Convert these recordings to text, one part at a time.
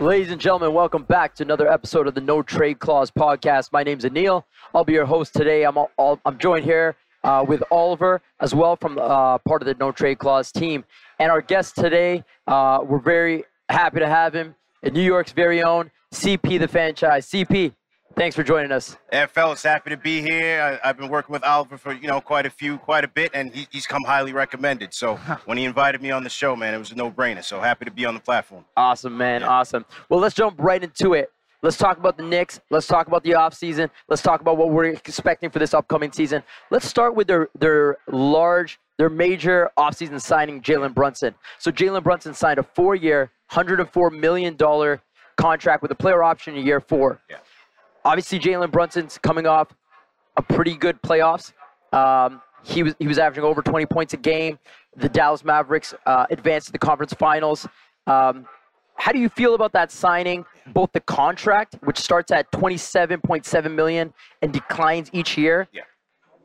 Ladies and gentlemen, welcome back to another episode of the No Trade Clause podcast. My name's Anil. I'll be your host today. I'm all, I'm joined here uh, with Oliver as well from uh, part of the No Trade Clause team. And our guest today, uh, we're very happy to have him, New York's very own CP the franchise. CP, Thanks for joining us. Yeah, fellas, happy to be here. I, have been working with Oliver for you know quite a few, quite a bit, and he, he's come highly recommended. So when he invited me on the show, man, it was a no-brainer. So happy to be on the platform. Awesome, man. Yeah. Awesome. Well, let's jump right into it. Let's talk about the Knicks. Let's talk about the offseason. Let's talk about what we're expecting for this upcoming season. Let's start with their their large, their major offseason signing, Jalen Brunson. So Jalen Brunson signed a four-year, $104 million contract with a player option in year four. Yeah obviously Jalen Brunson's coming off a pretty good playoffs. Um, he was he was averaging over 20 points a game. The Dallas Mavericks uh, advanced to the conference finals. Um, how do you feel about that signing? Both the contract, which starts at 27.7 million and declines each year, yeah.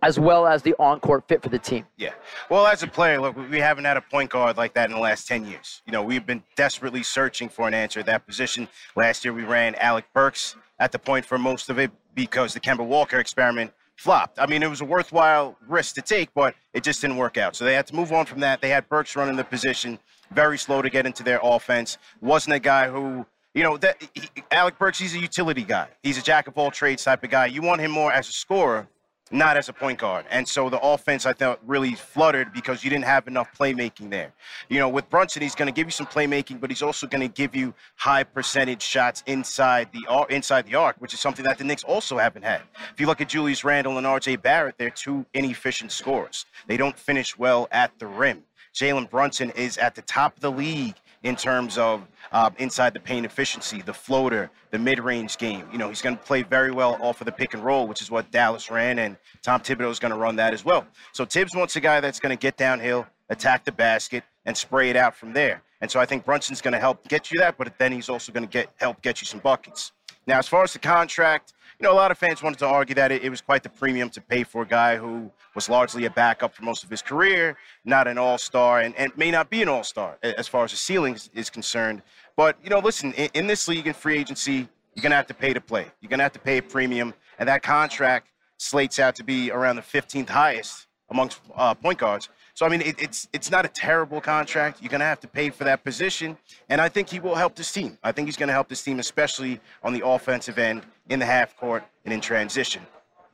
As well as the on-court fit for the team. Yeah. Well, as a player, look, we haven't had a point guard like that in the last 10 years. You know, we've been desperately searching for an answer at that position. Last year, we ran Alec Burks at the point for most of it because the Kemba Walker experiment flopped. I mean, it was a worthwhile risk to take, but it just didn't work out. So they had to move on from that. They had Burks running the position, very slow to get into their offense. Wasn't a guy who, you know, that he, Alec Burks, he's a utility guy. He's a jack of all trades type of guy. You want him more as a scorer not as a point guard. And so the offense, I thought, really fluttered because you didn't have enough playmaking there. You know, with Brunson, he's going to give you some playmaking, but he's also going to give you high percentage shots inside the inside the arc, which is something that the Knicks also haven't had. If you look at Julius Randle and R.J. Barrett, they're two inefficient scorers. They don't finish well at the rim. Jalen Brunson is at the top of the league in terms of uh, inside the paint efficiency, the floater, the mid-range game. You know, he's going to play very well off of the pick and roll, which is what Dallas ran, and Tom Thibodeau is going to run that as well. So Thibs wants a guy that's going to get downhill, attack the basket, and spray it out from there. And so I think Brunson's going to help get you that, but then he's also going to get help get you some buckets. Now, as far as the contract, you know, a lot of fans wanted to argue that it, it, was quite the premium to pay for a guy who was largely a backup for most of his career, not an all star, and, and may not be an all star as far as the ceiling is, concerned. But, you know, listen, in, in this league in free agency, you're going to have to pay to play. You're going to have to pay a premium, and that contract slates out to be around the 15th highest amongst uh, point guards. So I mean, it, it's it's not a terrible contract. You're going to have to pay for that position, and I think he will help this team. I think he's going to help this team, especially on the offensive end, in the half court and in transition.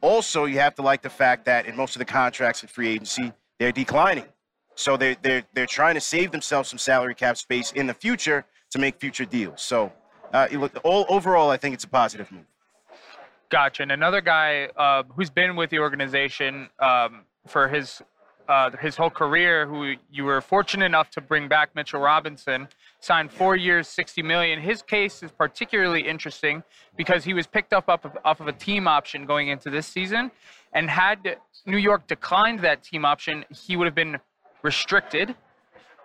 Also, you have to like the fact that in most of the contracts in free agency, they're declining. So they're they're they're trying to save themselves some salary cap space in the future to make future deals. So, uh, look, all overall, I think it's a positive move. Gotcha. And another guy uh, who's been with the organization um, for his uh, his whole career, who you were fortunate enough to bring back, Mitchell Robinson, signed four years, 60 million. His case is particularly interesting because he was picked up off of, off of a team option going into this season, and had New York declined that team option, he would have been restricted.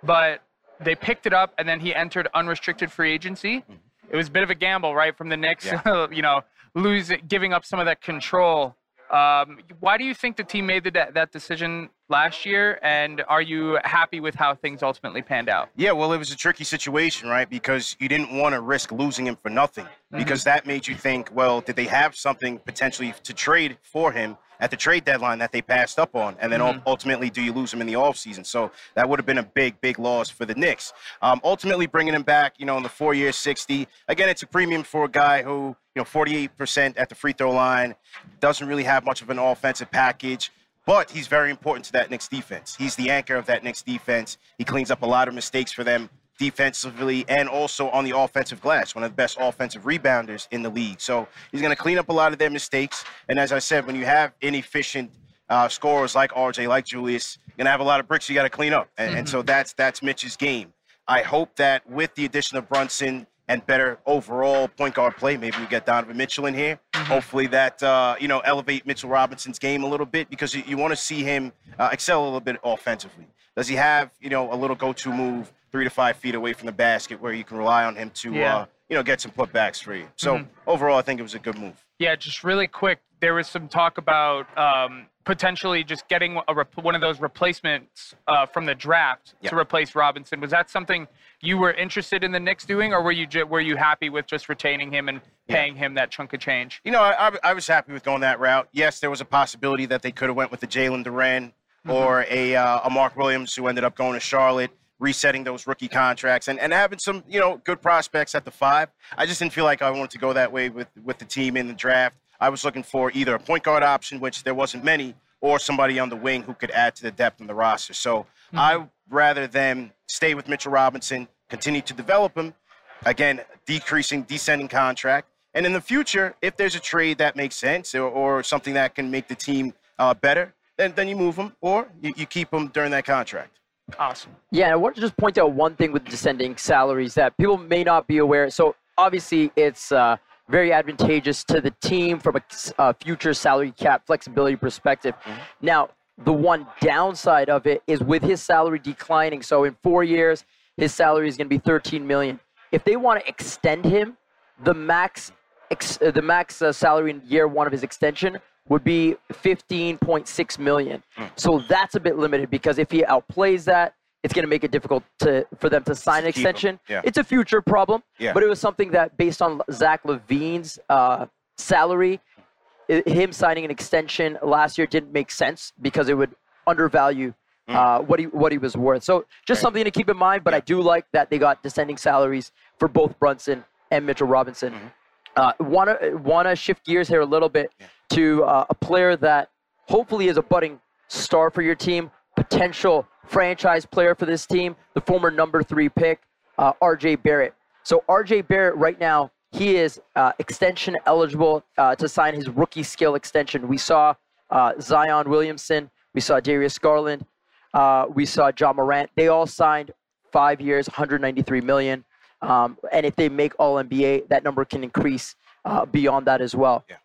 But they picked it up, and then he entered unrestricted free agency. It was a bit of a gamble, right, from the Knicks. Yeah. you know, losing, giving up some of that control. Um, why do you think the team made the, that decision last year? And are you happy with how things ultimately panned out? Yeah, well, it was a tricky situation, right? Because you didn't want to risk losing him for nothing. Because that made you think, well, did they have something potentially to trade for him at the trade deadline that they passed up on? And then ul- ultimately, do you lose him in the offseason? So that would have been a big, big loss for the Knicks. Um, ultimately, bringing him back, you know, in the four years, 60. Again, it's a premium for a guy who, you know, 48% at the free throw line, doesn't really have much of an offensive package. But he's very important to that Knicks defense. He's the anchor of that Knicks defense. He cleans up a lot of mistakes for them defensively and also on the offensive glass, one of the best offensive rebounders in the league. So he's going to clean up a lot of their mistakes. And as I said, when you have inefficient uh, scorers like RJ, like Julius, you're going to have a lot of bricks you got to clean up. And, and so that's that's Mitch's game. I hope that with the addition of Brunson and better overall point guard play, maybe we get Donovan Mitchell in here. Hopefully that uh, you know elevate Mitchell Robinson's game a little bit because you, you want to see him uh, excel a little bit offensively. Does he have you know a little go-to move three to five feet away from the basket where you can rely on him to Yeah. uh, you know get some putbacks for you? So overall, I think it was a good move. Yeah, just really quick. There was some talk about um, potentially just getting a rep- one of those replacements uh, from the draft Yeah. to replace Robinson. Was that something you were interested in the Knicks doing, or were you ju- were you happy with just retaining him and paying him that chunk of change? You know, I, I, was happy with going that route. Yes, there was a possibility that they could have went with the Jalen Duren or a uh, a Mark Williams who ended up going to Charlotte, resetting those rookie contracts and, and having some you know good prospects at the five. I just didn't feel like I wanted to go that way with with the team in the draft. I was looking for either a point guard option, which there wasn't many, or somebody on the wing who could add to the depth in the roster. So I rather than stay with Mitchell Robinson, continue to develop him, again, decreasing, descending contract. And in the future, if there's a trade that makes sense or, or something that can make the team uh, better, then, then you move him or you, you keep him during that contract. Awesome. Yeah, and I want to just point out one thing with descending salaries that people may not be aware. So obviously, it's uh, very advantageous to the team from a uh, future salary cap flexibility perspective. Now, the one downside of it is with his salary declining. So in four years, his salary is going to be 13 million. If they want to extend him, the max ex- uh, the max uh, salary in year one of his extension would be 15.6 million. So that's a bit limited because if he outplays that, it's going to make it difficult to for them to sign an extension. yeah. It's a future problem, Yeah. but it was something that based on Zach LaVine's uh, salary, i- him signing an extension last year didn't make sense because it would undervalue Mm. uh, what he what he was worth. So just something to keep in mind. But I do like that they got descending salaries for both Brunson and Mitchell Robinson. Uh, want to want to shift gears here a little bit to uh, a player that hopefully is a budding star for your team, potential franchise player for this team, the former number three pick, uh, R.J. Barrett. So R.J. Barrett right now he is uh, extension eligible uh, to sign his rookie scale extension. We saw uh, Zion Williamson, we saw Darius Garland, uh, we saw Ja Morant. They all signed five years, 193 million. Um, and if they make All NBA, that number can increase uh, beyond that as well. Yeah.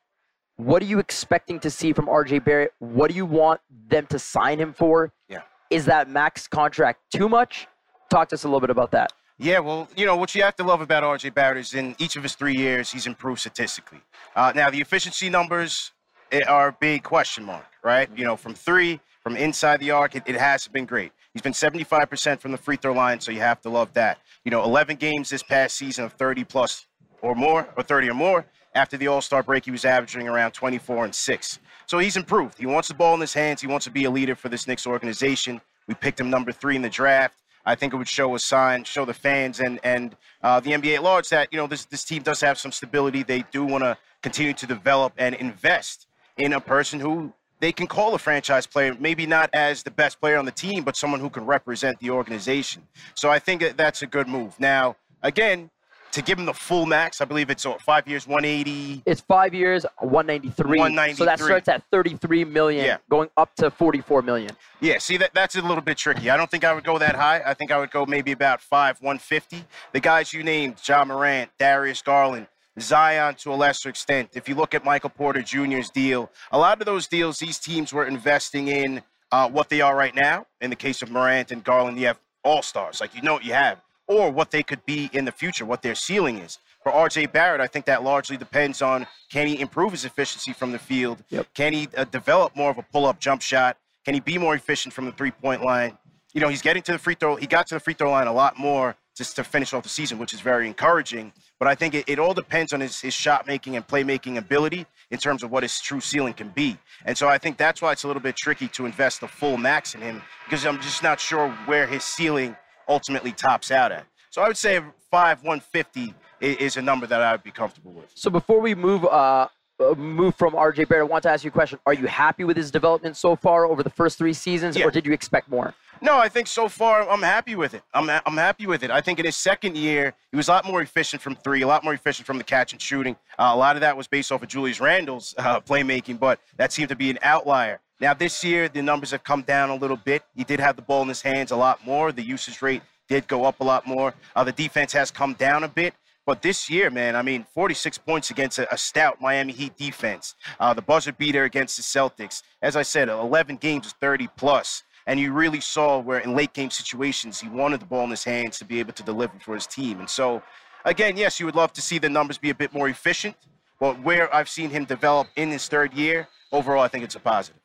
What are you expecting to see from RJ Barrett? What do you want them to sign him for? Yeah. Is that max contract too much? Talk to us a little bit about that. Yeah, well, you know, what you have to love about RJ Barrett is in each of his three years, he's improved statistically. Uh, now, the efficiency numbers eh, are a big question mark, right? You know, from three, from inside the arc, it, it hasn't been great. He's been 75% from the free throw line, so you have to love that. You know, 11 games this past season of 30 plus or more, or 30 or more. After the All Star break, he was averaging around 24 and 6. So he's improved. He wants the ball in his hands. He wants to be a leader for this Knicks organization. We picked him number three in the draft. I think it would show a sign, show the fans and and uh, the NBA at large that you know this this team does have some stability. They do want to continue to develop and invest in a person who they can call a franchise player, maybe not as the best player on the team, but someone who can represent the organization. So I think that that's a good move. Now, again, to give him the full max, I believe it's five years, 180. It's five years, 193. 193. So that starts at 33 million, Yeah. going up to 44 million. Yeah, see that that's a little bit tricky. I don't think I would go that high. I think I would go maybe about five, 150. The guys you named, Ja Morant, Darius Garland, Zion to a lesser extent. If you look at Michael Porter Jr.'s deal, a lot of those deals, these teams were investing in uh, what they are right now. In the case of Morant and Garland, you have all stars, like you know what you have, or what they could be in the future, what their ceiling is. For RJ Barrett, I think that largely depends on can he improve his efficiency from the field? Yep. Can he uh, develop more of a pull up jump shot? Can he be more efficient from the three point line? You know, he's getting to the free throw. He got to the free throw line a lot more just to finish off the season, which is very encouraging. But I think it, it all depends on his, his shot making and playmaking ability in terms of what his true ceiling can be. And so I think that's why it's a little bit tricky to invest the full max in him because I'm just not sure where his ceiling ultimately tops out at. So I would say five 150 i- is a number that I would be comfortable with. So before we move uh, uh, move from RJ Barrett, I want to ask you a question. Are you happy with his development so far over the first three seasons, Yeah. or did you expect more? No, I think so far I'm happy with it. I'm I'm happy with it. I think in his second year he was a lot more efficient from three, a lot more efficient from the catch and shooting. Uh, a lot of that was based off of Julius Randle's uh, playmaking, but that seemed to be an outlier. Now this year the numbers have come down a little bit. He did have the ball in his hands a lot more. The usage rate did go up a lot more. Uh, the defense has come down a bit. But this year, man, I mean, 46 points against a, a stout Miami Heat defense. Uh, the buzzer beater against the Celtics. As I said, 11 games is 30 plus. And you really saw where in late game situations, he wanted the ball in his hands to be able to deliver for his team. And so, again, yes, you would love to see the numbers be a bit more efficient. But where I've seen him develop in his third year, overall, I think it's a positive.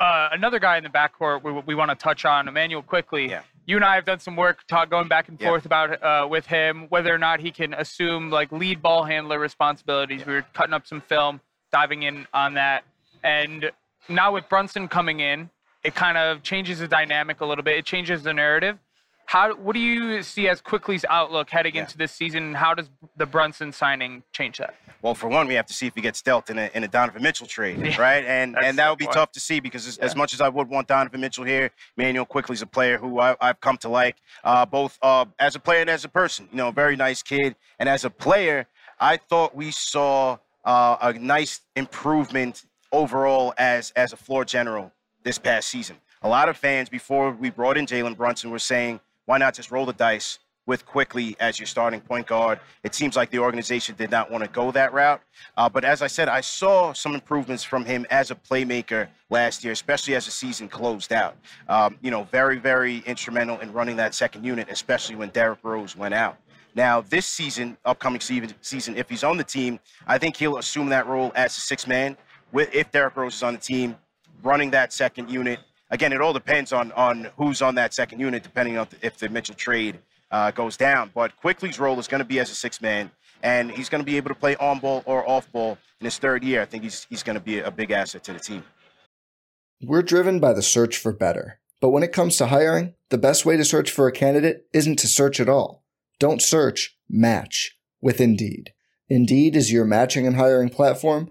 Uh, another guy in the backcourt we, we want to touch on, Immanuel Quickley. Yeah. You and I have done some work talk, going back and Yeah. forth about uh, with him whether or not he can assume like lead ball handler responsibilities. We were cutting up some film, diving in on that, and now with Brunson coming in, it kind of changes the dynamic a little bit. It changes the narrative. How what do you see as Quickley's outlook heading Yeah. into this season? and How does the Brunson signing change that? Well, for one, we have to see if he gets dealt in a, in a Donovan Mitchell trade, Yeah, right? And that's and that would be point. tough to see because as, as much as I would want Donovan Mitchell here, Manuel Quickley's a player who I, I've come to like, uh, both uh, as a player and as a person. You know, a very nice kid. And as a player, I thought we saw uh, a nice improvement overall as as a floor general this past season. A lot of fans before we brought in Jalen Brunson were saying, why not just roll the dice with Quickley as your starting point guard? It seems like the organization did not want to go that route. Uh, but as I said, I saw some improvements from him as a playmaker last year, especially as the season closed out. Um, you know, very, very instrumental in running that second unit, especially when Derrick Rose went out. Now, this season, upcoming season, if he's on the team, I think he'll assume that role as a six man. With if Derrick Rose is on the team, running that second unit. Again, it all depends on on who's on that second unit, depending on if the Mitchell trade uh, goes down. But Quickley's role is going to be as a six man, and he's going to be able to play on ball or off ball in his third year. I think he's he's going to be a big asset to the team. We're driven by the search for better. But when it comes to hiring, the best way to search for a candidate isn't to search at all. Don't search, match with Indeed. Indeed is your matching and hiring platform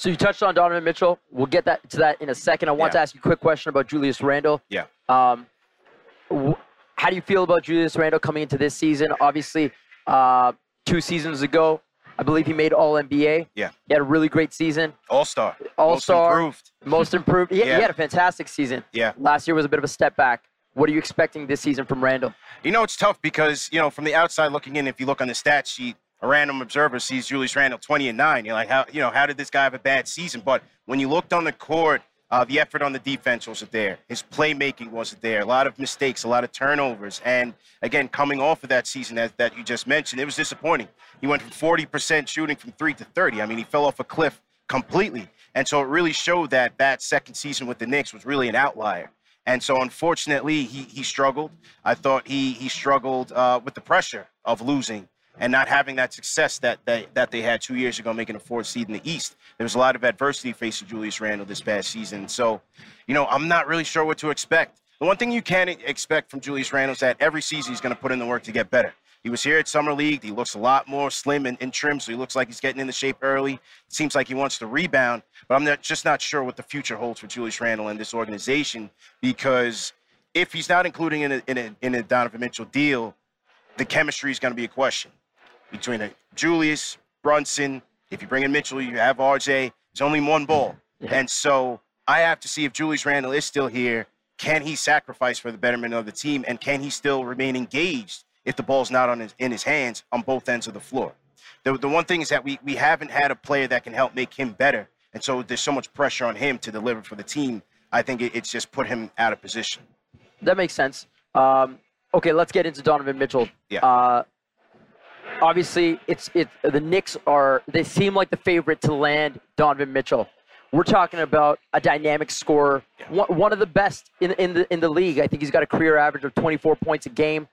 So you touched on Donovan Mitchell. We'll get that to that in a second. I want Yeah. to ask you a quick question about Julius Randle. Yeah. Um, wh- how do you feel about Julius Randle coming into this season? Obviously, uh, two seasons ago, I believe he made All NBA. Yeah. He had a really great season. All star. All star. Most Improved. Most improved. He, Yeah. he had a fantastic season. Yeah. Last year was a bit of a step back. What are you expecting this season from Randle? You know, it's tough because, you know, from the outside looking in, if you look on the stat sheet, a random observer sees Julius Randle 20 and 9. You're like, how, you know, how did this guy have a bad season? But when you looked on the court, uh, the effort on the defense wasn't there. His playmaking wasn't there. A lot of mistakes, a lot of turnovers. And again, coming off of that season that, that you just mentioned, it was disappointing. He went from 40% shooting from three to 30. I mean, he fell off a cliff completely. And so it really showed that that second season with the Knicks was really an outlier. And so, unfortunately, he, he struggled. I thought he he struggled uh, with the pressure of losing and not having that success that, that that they had two years ago, making a fourth seed in the East. There was a lot of adversity facing Julius Randle this past season. So, you know, I'm not really sure what to expect. The one thing you can expect from Julius Randle is that every season he's going to put in the work to get better. He was here at Summer League. He looks a lot more slim and, and trim, so he looks like he's getting into shape early. It seems like he wants to rebound, but I'm not, just not sure what the future holds for Julius Randle and this organization because if he's not including in a, in a, in a Donovan Mitchell deal, the chemistry is going to be a question between a Julius, Brunson. If you bring in Mitchell, you have RJ. It's only one ball. And so I have to see if Julius Randle is still here. Can he sacrifice for the betterment of the team? And can he still remain engaged if the ball's not on his, in his hands on both ends of the floor? The, the one thing is that we, we haven't had a player that can help make him better. And so there's so much pressure on him to deliver for the team. I think it, it's just put him out of position. That makes sense. Um, okay, let's get into Donovan Mitchell. Yeah. Uh, obviously, it's it. The Knicks are they seem like the favorite to land Donovan Mitchell. We're talking about a dynamic scorer, one, one of the best in in the in the league. I think he's got a career average of 24 points a game.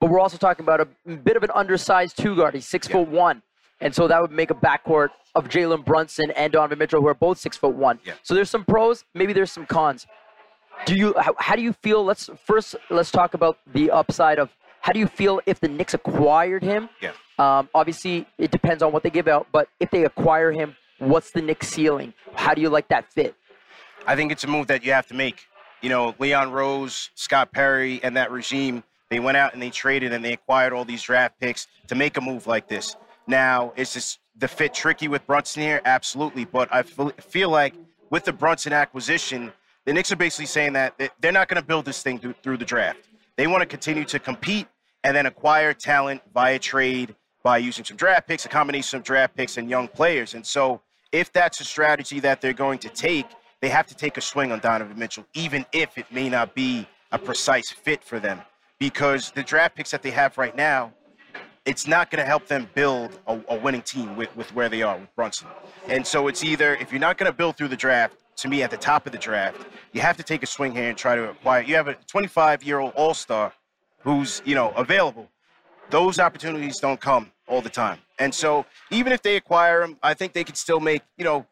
But we're also talking about a bit of an undersized two guard. He's six foot one, and so that would make a backcourt of Jalen Brunson and Donovan Mitchell, who are both six foot one. Yeah. So there's some pros, maybe there's some cons. Do you how, how do you feel? Let's first let's talk about the upside of how do you feel if the Knicks acquired him? Yeah. Um, obviously, it depends on what they give out, but if they acquire him, what's the Knicks ceiling? How do you like that fit? I think it's a move that you have to make. You know, Leon Rose, Scott Perry, and that regime, they went out and they traded and they acquired all these draft picks to make a move like this. Now, is this the fit tricky with Brunson here? Absolutely. But I feel, like with the Brunson acquisition, the Knicks are basically saying that they- they're not going to build this thing through the draft. They want to continue to compete and then acquire talent via trade by using some draft picks, a combination of draft picks and young players. And so, if that's a strategy that they're going to take, they have to take a swing on Donovan Mitchell, even if it may not be a precise fit for them. Because the draft picks that they have right now, it's not going to help them build a, a winning team with, with where they are with Brunson. And so it's either, if you're not going to build through the draft, to me, at the top of the draft, you have to take a swing here and try to acquire. You have a 25 year old all star who's, you know, available. Those opportunities don't come all the time. And so even if they acquire him, I think they could still make, you know,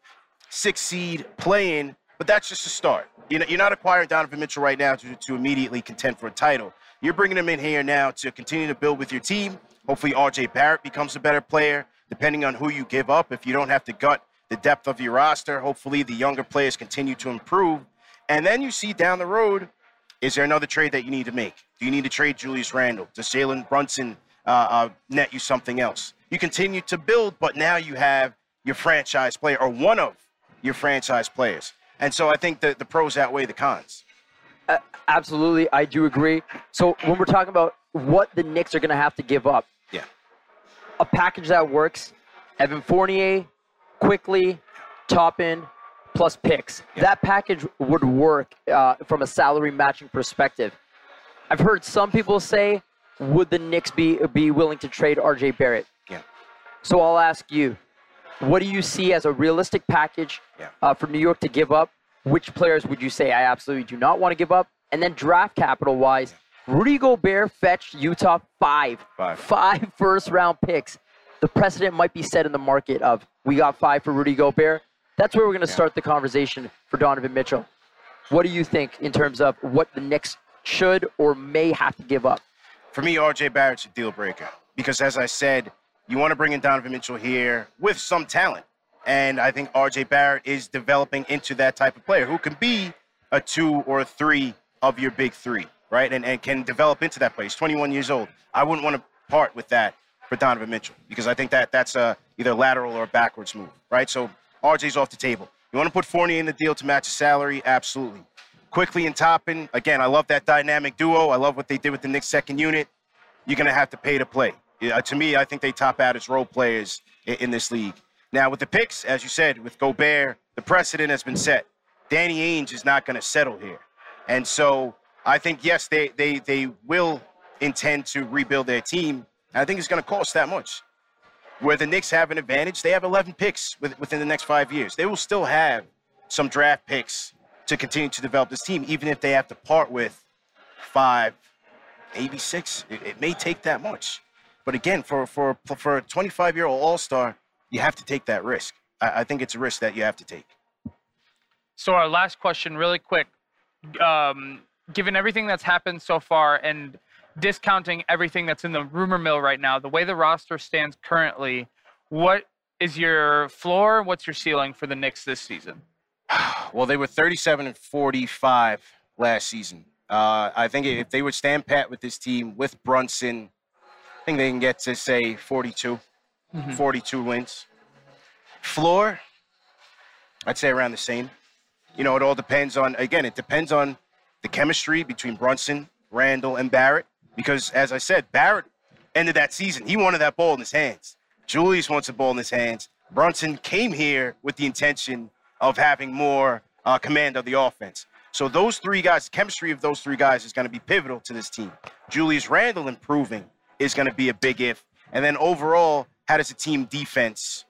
six seed playing, but that's just a start. You know, you're not acquiring Donovan Mitchell right now to, to immediately contend for a title. You're bringing him in here now to continue to build with your team. Hopefully, RJ Barrett becomes a better player, depending on who you give up. If you don't have to gut the depth of your roster, hopefully the younger players continue to improve. And then you see down the road, is there another trade that you need to make? Do you need to trade Julius Randle? Does Jalen Brunson uh, uh, net you something else? You continue to build, but now you have your franchise player or one of your franchise players. And so I think that the pros outweigh the cons. Uh, absolutely, I do agree. So when we're talking about what the Knicks are going to have to give up, Yeah. a package that works, Evan Fournier, Quickley, top Toppin, plus picks. That package would work uh, from a salary matching perspective. I've heard some people say, would the Knicks be be willing to trade RJ Barrett? Yeah. So I'll ask you, what do you see as a realistic package Yeah. uh, for New York to give up? Which players would you say I absolutely do not want to give up? And then draft capital wise, Rudy Gobert fetched Utah five, Five. five first round picks. The precedent might be set in the market of we got five for Rudy Gobert. That's where we're going to start the conversation for Donovan Mitchell. What do you think in terms of what the Knicks should or may have to give up? For me, RJ Barrett's a deal breaker because, as I said, you want to bring in Donovan Mitchell here with some talent. And I think RJ Barrett is developing into that type of player who can be a two or a three of your big three. right? And, and can develop into that. He's 21 years old. I wouldn't want to part with that for Donovan Mitchell because I think that that's a either lateral or backwards move, right? So RJ's off the table. You want to put Fournier in the deal to match his salary? Absolutely. Quickley and Toppin, again, I love that dynamic duo. I love what they did with the Knicks second unit. You're going to have to pay to play. Yeah, to me, I think they top out as role players in, in this league. Now, with the picks, as you said, with Gobert, the precedent has been set. Danny Ainge is not going to settle here. And so I think, yes, they, they, they will intend to rebuild their team. I think it's going to cost that much. Where the Knicks have an advantage, they have 11 picks within the next five years. They will still have some draft picks to continue to develop this team, even if they have to part with five, maybe six. It, it may take that much. But again, for, for, for a 25 year old All Star, you have to take that risk. I, I, think it's a risk that you have to take. So, our last question, really quick. Um, given everything that's happened so far and discounting everything that's in the rumor mill right now, the way the roster stands currently, what is your floor? What's your ceiling for the Knicks this season? well, they were 37 and 45 last season. Uh, I think if they would stand pat with this team with Brunson, I think they can get to say 42, mm-hmm. 42 wins. Floor, I'd say around the same. You know, it all depends on, again, it depends on the chemistry between Brunson, Randle, and Barrett. Because as I said, Barrett ended that season. He wanted that ball in his hands. Julius wants a ball in his hands. Brunson came here with the intention of having more uh, command of the offense. So those three guys, chemistry of those three guys is going to be pivotal to this team. Julius Randle improving is going to be a big if. And then overall, how does the team defense,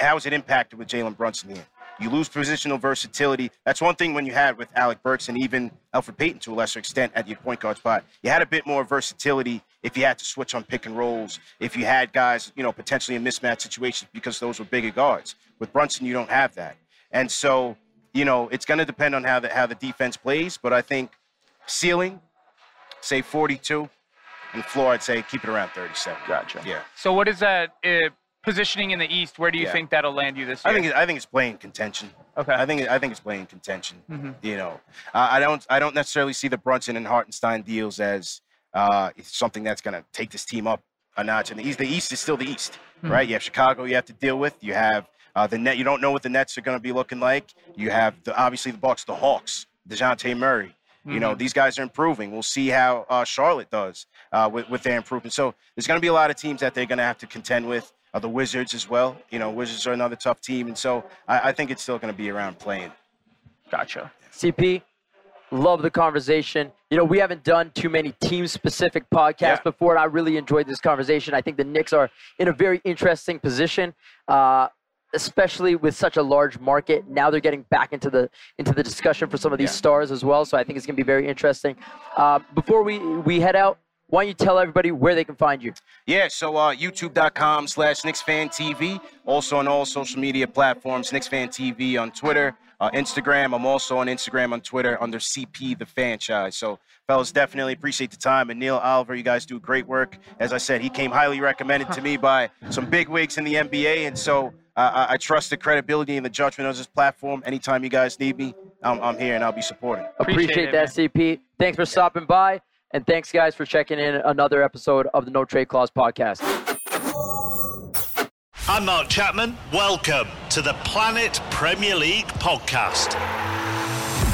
how is it impacted with Jalen Brunson here? You lose positional versatility. That's one thing when you had with Alec Burks and even Elfrid Payton to a lesser extent at your point guard spot. You had a bit more versatility if you had to switch on pick and rolls, if you had guys, you know, potentially in mismatch situations because those were bigger guards. With Brunson, you don't have that. And so, you know, it's going to depend on how the, how the defense plays, but I think ceiling, say 42, and floor, I'd say keep it around 37. Gotcha. Yeah. So what is that? Uh, positioning in the East, where do you yeah. think that'll land you this year? I think I think it's playing contention. Okay. I think I think it's playing contention. Mm-hmm. You know, uh, I don't I don't necessarily see the Brunson and Hartenstein deals as uh, something that's going to take this team up a notch. And the East, the East is still the East, mm-hmm. right? You have Chicago you have to deal with. You have uh, the net. You don't know what the Nets are going to be looking like. You have the obviously the Bucks, the Hawks, Dejounte Murray. Mm-hmm. You know, mm-hmm. these guys are improving. We'll see how uh, Charlotte does uh, with, with their improvement. So there's going to be a lot of teams that they're going to have to contend with uh, the Wizards as well. You know, Wizards are another tough team, and so I, I think it's still going to be around playing. Gotcha. CP, love the conversation. You know, we haven't done too many team-specific podcasts yeah. before, and I really enjoyed this conversation. I think the Knicks are in a very interesting position. Uh, especially with such a large market. Now they're getting back into the into the discussion for some of these yeah. stars as well. So I think it's going to be very interesting. Uh, before we we head out, why don't you tell everybody where they can find you? Yeah, so uh, youtube.com slash Knicks Fan TV. Also on all social media platforms, Knicks Fan TV on Twitter, uh, Instagram. I'm also on Instagram, on Twitter under CP The Franchise. So, fellas, definitely appreciate the time. And Neil Oliver, you guys do great work. As I said, he came highly recommended to me by some big wigs in the NBA. And so uh, I trust the credibility and the judgment of this platform. Anytime you guys need me, I'm, I'm here and I'll be supporting. Appreciate, appreciate that, man. CP. Thanks for stopping by. And thanks, guys, for checking in another episode of the No Trade Clause podcast. I'm Mark Chapman. Welcome to the Planet Premier League podcast.